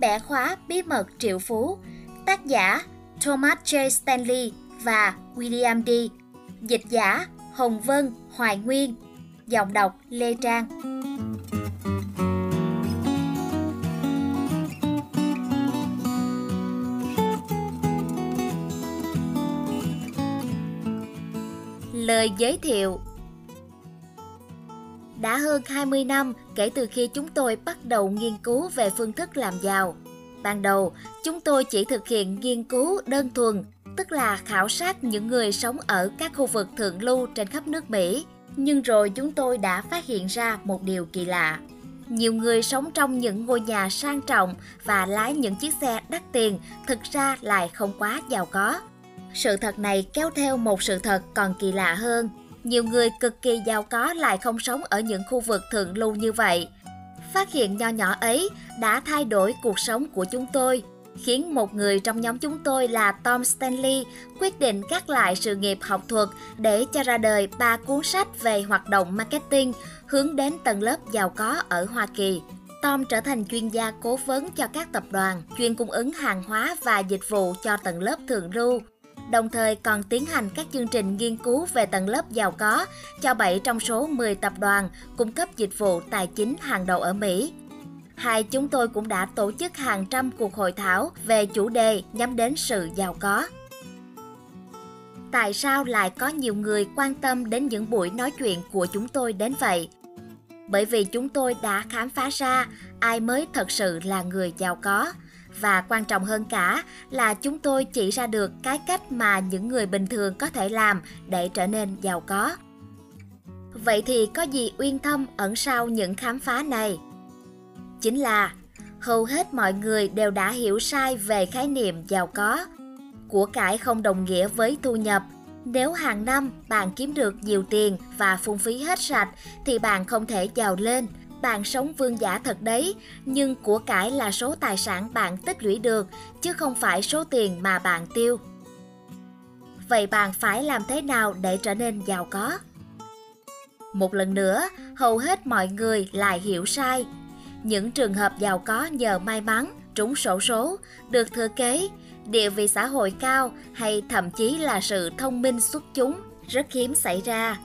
Bẻ khóa bí mật triệu phú, tác giả Thomas J. Stanley và William D. Dịch giả Hồng Vân, Hoài Nguyên. Giọng đọc Lê Trang. Lời giới thiệu đã hơn 20 năm kể từ khi chúng tôi bắt đầu nghiên cứu về phương thức làm giàu. Ban đầu, chúng tôi chỉ thực hiện nghiên cứu đơn thuần, tức là khảo sát những người sống ở các khu vực thượng lưu trên khắp nước Mỹ. Nhưng rồi chúng tôi đã phát hiện ra một điều kỳ lạ. Nhiều người sống trong những ngôi nhà sang trọng và lái những chiếc xe đắt tiền thực ra lại không quá giàu có. Sự thật này kéo theo một sự thật còn kỳ lạ hơn – nhiều người cực kỳ giàu có lại không sống ở những khu vực thượng lưu như vậy. Phát hiện nho nhỏ ấy đã thay đổi cuộc sống của chúng tôi, khiến một người trong nhóm chúng tôi là Tom Stanley quyết định gác lại sự nghiệp học thuật để cho ra đời ba cuốn sách về hoạt động marketing hướng đến tầng lớp giàu có ở Hoa Kỳ. Tom trở thành chuyên gia cố vấn cho các tập đoàn, chuyên cung ứng hàng hóa và dịch vụ cho tầng lớp thượng lưu đồng thời còn tiến hành các chương trình nghiên cứu về tầng lớp giàu có cho 7 trong số 10 tập đoàn cung cấp dịch vụ tài chính hàng đầu ở Mỹ. Hai chúng tôi cũng đã tổ chức hàng trăm cuộc hội thảo về chủ đề nhắm đến sự giàu có. Tại sao lại có nhiều người quan tâm đến những buổi nói chuyện của chúng tôi đến vậy? Bởi vì chúng tôi đã khám phá ra ai mới thật sự là người giàu có – và quan trọng hơn cả là chúng tôi chỉ ra được cái cách mà những người bình thường có thể làm để trở nên giàu có. Vậy thì có gì uyên thâm ẩn sau những khám phá này? Chính là hầu hết mọi người đều đã hiểu sai về khái niệm giàu có. Của cải không đồng nghĩa với thu nhập. Nếu hàng năm bạn kiếm được nhiều tiền và phung phí hết sạch thì bạn không thể giàu lên bạn sống vương giả thật đấy, nhưng của cải là số tài sản bạn tích lũy được, chứ không phải số tiền mà bạn tiêu. Vậy bạn phải làm thế nào để trở nên giàu có? Một lần nữa, hầu hết mọi người lại hiểu sai. Những trường hợp giàu có nhờ may mắn, trúng sổ số, được thừa kế, địa vị xã hội cao hay thậm chí là sự thông minh xuất chúng rất hiếm xảy ra.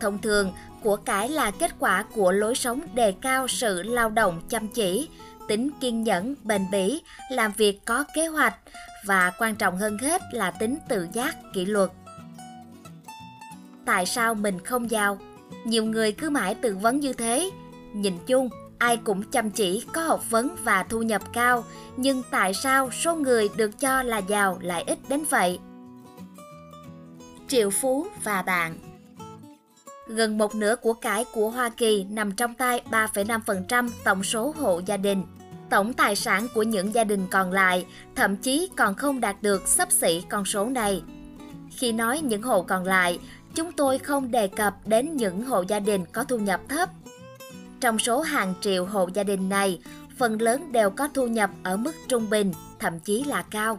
Thông thường, của cải là kết quả của lối sống đề cao sự lao động chăm chỉ, tính kiên nhẫn, bền bỉ, làm việc có kế hoạch và quan trọng hơn hết là tính tự giác, kỷ luật. Tại sao mình không giàu? Nhiều người cứ mãi tự vấn như thế. Nhìn chung, ai cũng chăm chỉ, có học vấn và thu nhập cao, nhưng tại sao số người được cho là giàu lại ít đến vậy? Triệu Phú và bạn gần một nửa của cải của Hoa Kỳ nằm trong tay 3,5% tổng số hộ gia đình. Tổng tài sản của những gia đình còn lại thậm chí còn không đạt được sấp xỉ con số này. Khi nói những hộ còn lại, chúng tôi không đề cập đến những hộ gia đình có thu nhập thấp. Trong số hàng triệu hộ gia đình này, phần lớn đều có thu nhập ở mức trung bình, thậm chí là cao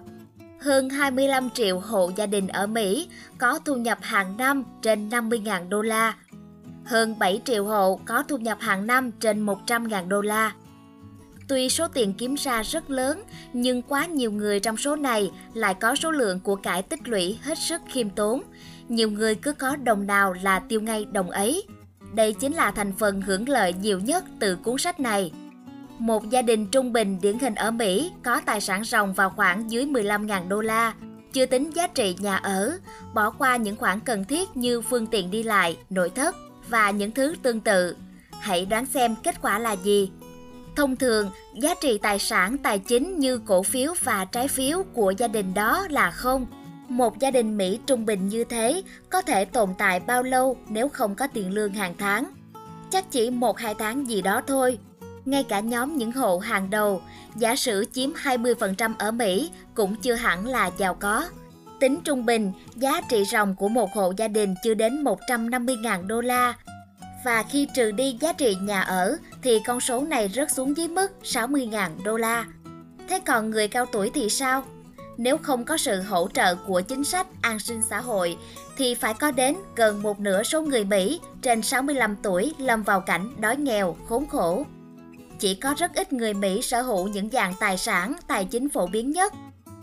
hơn 25 triệu hộ gia đình ở Mỹ có thu nhập hàng năm trên 50.000 đô la. Hơn 7 triệu hộ có thu nhập hàng năm trên 100.000 đô la. Tuy số tiền kiếm ra rất lớn, nhưng quá nhiều người trong số này lại có số lượng của cải tích lũy hết sức khiêm tốn. Nhiều người cứ có đồng nào là tiêu ngay đồng ấy. Đây chính là thành phần hưởng lợi nhiều nhất từ cuốn sách này. Một gia đình trung bình điển hình ở Mỹ có tài sản ròng vào khoảng dưới 15.000 đô la, chưa tính giá trị nhà ở, bỏ qua những khoản cần thiết như phương tiện đi lại, nội thất và những thứ tương tự. Hãy đoán xem kết quả là gì. Thông thường, giá trị tài sản tài chính như cổ phiếu và trái phiếu của gia đình đó là không. Một gia đình Mỹ trung bình như thế có thể tồn tại bao lâu nếu không có tiền lương hàng tháng? Chắc chỉ một hai tháng gì đó thôi ngay cả nhóm những hộ hàng đầu, giả sử chiếm 20% ở Mỹ cũng chưa hẳn là giàu có. Tính trung bình, giá trị ròng của một hộ gia đình chưa đến 150.000 đô la. Và khi trừ đi giá trị nhà ở thì con số này rớt xuống dưới mức 60.000 đô la. Thế còn người cao tuổi thì sao? Nếu không có sự hỗ trợ của chính sách an sinh xã hội thì phải có đến gần một nửa số người Mỹ trên 65 tuổi lâm vào cảnh đói nghèo, khốn khổ. Chỉ có rất ít người Mỹ sở hữu những dạng tài sản tài chính phổ biến nhất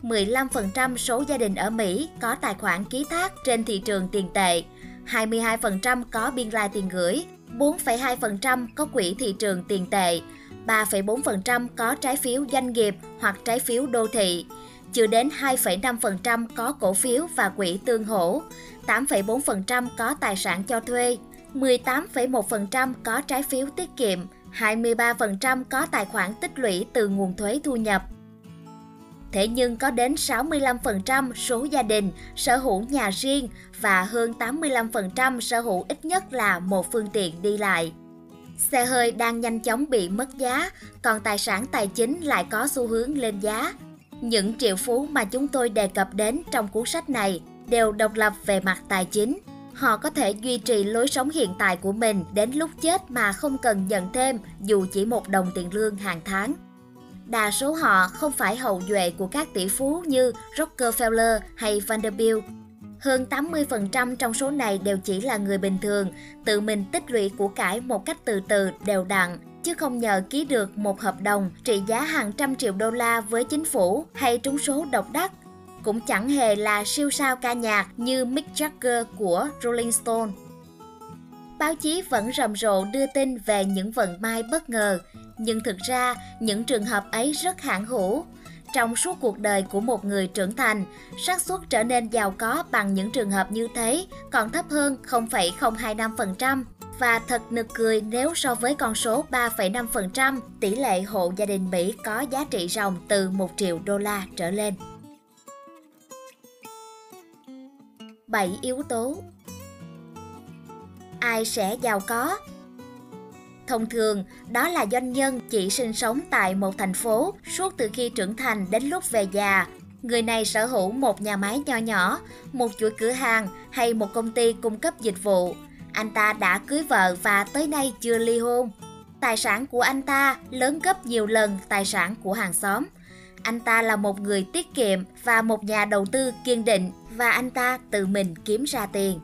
15% số gia đình ở Mỹ có tài khoản ký thác trên thị trường tiền tệ, 22% có biên lai tiền gửi, 4,2% có quỹ thị trường tiền tệ, 3,4% có trái phiếu doanh nghiệp hoặc trái phiếu đô thị, chưa đến 2,5% có cổ phiếu và quỹ tương hỗ, 8,4% có tài sản cho thuê, 18,1% có trái phiếu tiết kiệm, 23% có tài khoản tích lũy từ nguồn thuế thu nhập, Thế nhưng có đến 65% số gia đình sở hữu nhà riêng và hơn 85% sở hữu ít nhất là một phương tiện đi lại. Xe hơi đang nhanh chóng bị mất giá, còn tài sản tài chính lại có xu hướng lên giá. Những triệu phú mà chúng tôi đề cập đến trong cuốn sách này đều độc lập về mặt tài chính. Họ có thể duy trì lối sống hiện tại của mình đến lúc chết mà không cần nhận thêm dù chỉ một đồng tiền lương hàng tháng. Đa số họ không phải hậu duệ của các tỷ phú như Rockefeller hay Vanderbilt. Hơn 80% trong số này đều chỉ là người bình thường, tự mình tích lũy của cải một cách từ từ, đều đặn, chứ không nhờ ký được một hợp đồng trị giá hàng trăm triệu đô la với chính phủ hay trúng số độc đắc. Cũng chẳng hề là siêu sao ca nhạc như Mick Jagger của Rolling Stone. Báo chí vẫn rầm rộ đưa tin về những vận may bất ngờ, nhưng thực ra những trường hợp ấy rất hạn hữu. Trong suốt cuộc đời của một người trưởng thành, xác suất trở nên giàu có bằng những trường hợp như thế còn thấp hơn 0,025% và thật nực cười nếu so với con số 3,5% tỷ lệ hộ gia đình Mỹ có giá trị ròng từ 1 triệu đô la trở lên. 7 yếu tố Ai sẽ giàu có? Thông thường, đó là doanh nhân chỉ sinh sống tại một thành phố suốt từ khi trưởng thành đến lúc về già. Người này sở hữu một nhà máy nho nhỏ, một chuỗi cửa hàng hay một công ty cung cấp dịch vụ. Anh ta đã cưới vợ và tới nay chưa ly hôn. Tài sản của anh ta lớn gấp nhiều lần tài sản của hàng xóm. Anh ta là một người tiết kiệm và một nhà đầu tư kiên định và anh ta tự mình kiếm ra tiền.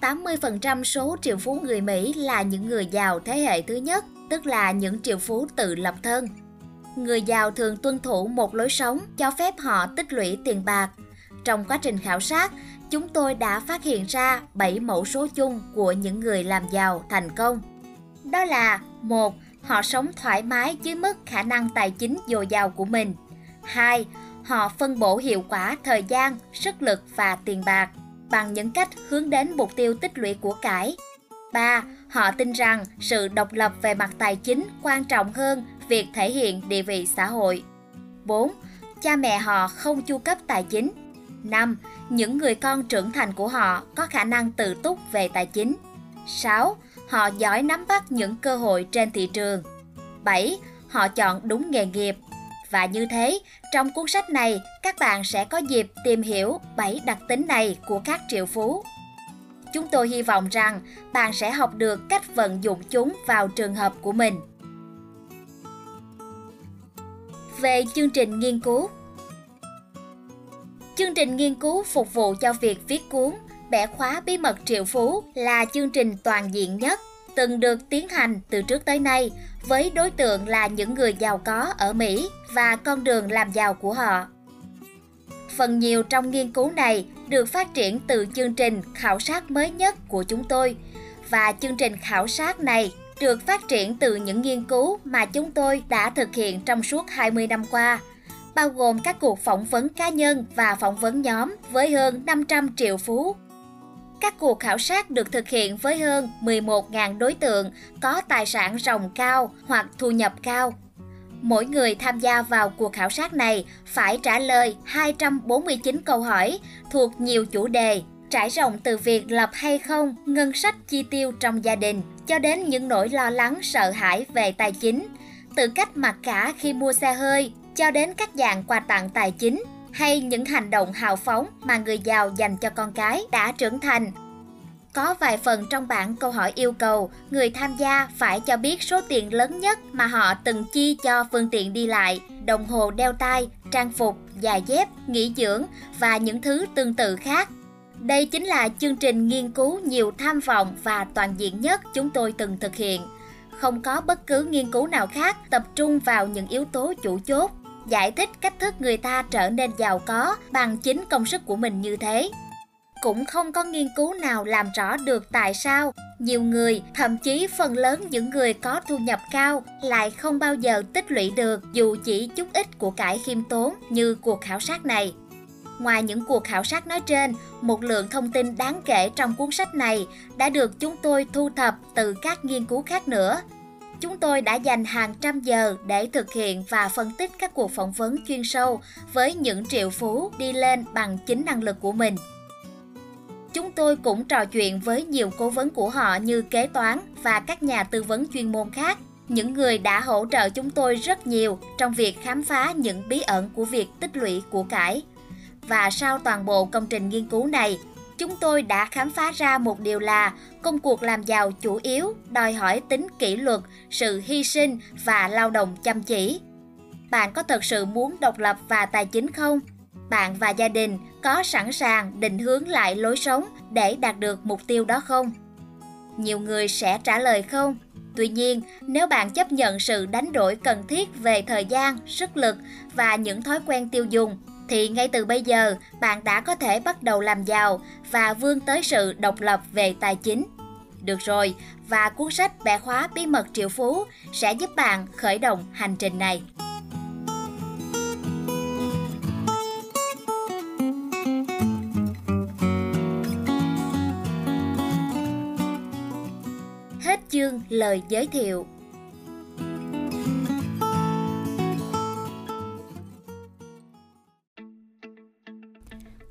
80% số triệu phú người Mỹ là những người giàu thế hệ thứ nhất, tức là những triệu phú tự lập thân. Người giàu thường tuân thủ một lối sống cho phép họ tích lũy tiền bạc. Trong quá trình khảo sát, chúng tôi đã phát hiện ra 7 mẫu số chung của những người làm giàu thành công. Đó là một Họ sống thoải mái dưới mức khả năng tài chính dồi dào của mình. 2. Họ phân bổ hiệu quả thời gian, sức lực và tiền bạc bằng những cách hướng đến mục tiêu tích lũy của cải. 3. Họ tin rằng sự độc lập về mặt tài chính quan trọng hơn việc thể hiện địa vị xã hội. 4. Cha mẹ họ không chu cấp tài chính. 5. Những người con trưởng thành của họ có khả năng tự túc về tài chính. 6. Họ giỏi nắm bắt những cơ hội trên thị trường. 7. Họ chọn đúng nghề nghiệp và như thế, trong cuốn sách này, các bạn sẽ có dịp tìm hiểu 7 đặc tính này của các triệu phú. Chúng tôi hy vọng rằng bạn sẽ học được cách vận dụng chúng vào trường hợp của mình. Về chương trình nghiên cứu Chương trình nghiên cứu phục vụ cho việc viết cuốn Bẻ khóa bí mật triệu phú là chương trình toàn diện nhất từng được tiến hành từ trước tới nay với đối tượng là những người giàu có ở Mỹ và con đường làm giàu của họ. Phần nhiều trong nghiên cứu này được phát triển từ chương trình khảo sát mới nhất của chúng tôi và chương trình khảo sát này được phát triển từ những nghiên cứu mà chúng tôi đã thực hiện trong suốt 20 năm qua, bao gồm các cuộc phỏng vấn cá nhân và phỏng vấn nhóm với hơn 500 triệu phú các cuộc khảo sát được thực hiện với hơn 11.000 đối tượng có tài sản ròng cao hoặc thu nhập cao. Mỗi người tham gia vào cuộc khảo sát này phải trả lời 249 câu hỏi thuộc nhiều chủ đề, trải rộng từ việc lập hay không ngân sách chi tiêu trong gia đình cho đến những nỗi lo lắng sợ hãi về tài chính, từ cách mặc cả khi mua xe hơi cho đến các dạng quà tặng tài chính hay những hành động hào phóng mà người giàu dành cho con cái đã trưởng thành. Có vài phần trong bảng câu hỏi yêu cầu người tham gia phải cho biết số tiền lớn nhất mà họ từng chi cho phương tiện đi lại, đồng hồ đeo tay, trang phục, giày dép, nghỉ dưỡng và những thứ tương tự khác. Đây chính là chương trình nghiên cứu nhiều tham vọng và toàn diện nhất chúng tôi từng thực hiện. Không có bất cứ nghiên cứu nào khác tập trung vào những yếu tố chủ chốt giải thích cách thức người ta trở nên giàu có bằng chính công sức của mình như thế. Cũng không có nghiên cứu nào làm rõ được tại sao nhiều người, thậm chí phần lớn những người có thu nhập cao, lại không bao giờ tích lũy được dù chỉ chút ít của cải khiêm tốn như cuộc khảo sát này. Ngoài những cuộc khảo sát nói trên, một lượng thông tin đáng kể trong cuốn sách này đã được chúng tôi thu thập từ các nghiên cứu khác nữa. Chúng tôi đã dành hàng trăm giờ để thực hiện và phân tích các cuộc phỏng vấn chuyên sâu với những triệu phú đi lên bằng chính năng lực của mình. Chúng tôi cũng trò chuyện với nhiều cố vấn của họ như kế toán và các nhà tư vấn chuyên môn khác, những người đã hỗ trợ chúng tôi rất nhiều trong việc khám phá những bí ẩn của việc tích lũy của cải. Và sau toàn bộ công trình nghiên cứu này, chúng tôi đã khám phá ra một điều là công cuộc làm giàu chủ yếu đòi hỏi tính kỷ luật, sự hy sinh và lao động chăm chỉ. Bạn có thật sự muốn độc lập và tài chính không? Bạn và gia đình có sẵn sàng định hướng lại lối sống để đạt được mục tiêu đó không? Nhiều người sẽ trả lời không. Tuy nhiên, nếu bạn chấp nhận sự đánh đổi cần thiết về thời gian, sức lực và những thói quen tiêu dùng thì ngay từ bây giờ bạn đã có thể bắt đầu làm giàu và vươn tới sự độc lập về tài chính. Được rồi, và cuốn sách bẻ khóa bí mật triệu phú sẽ giúp bạn khởi động hành trình này. Hết chương lời giới thiệu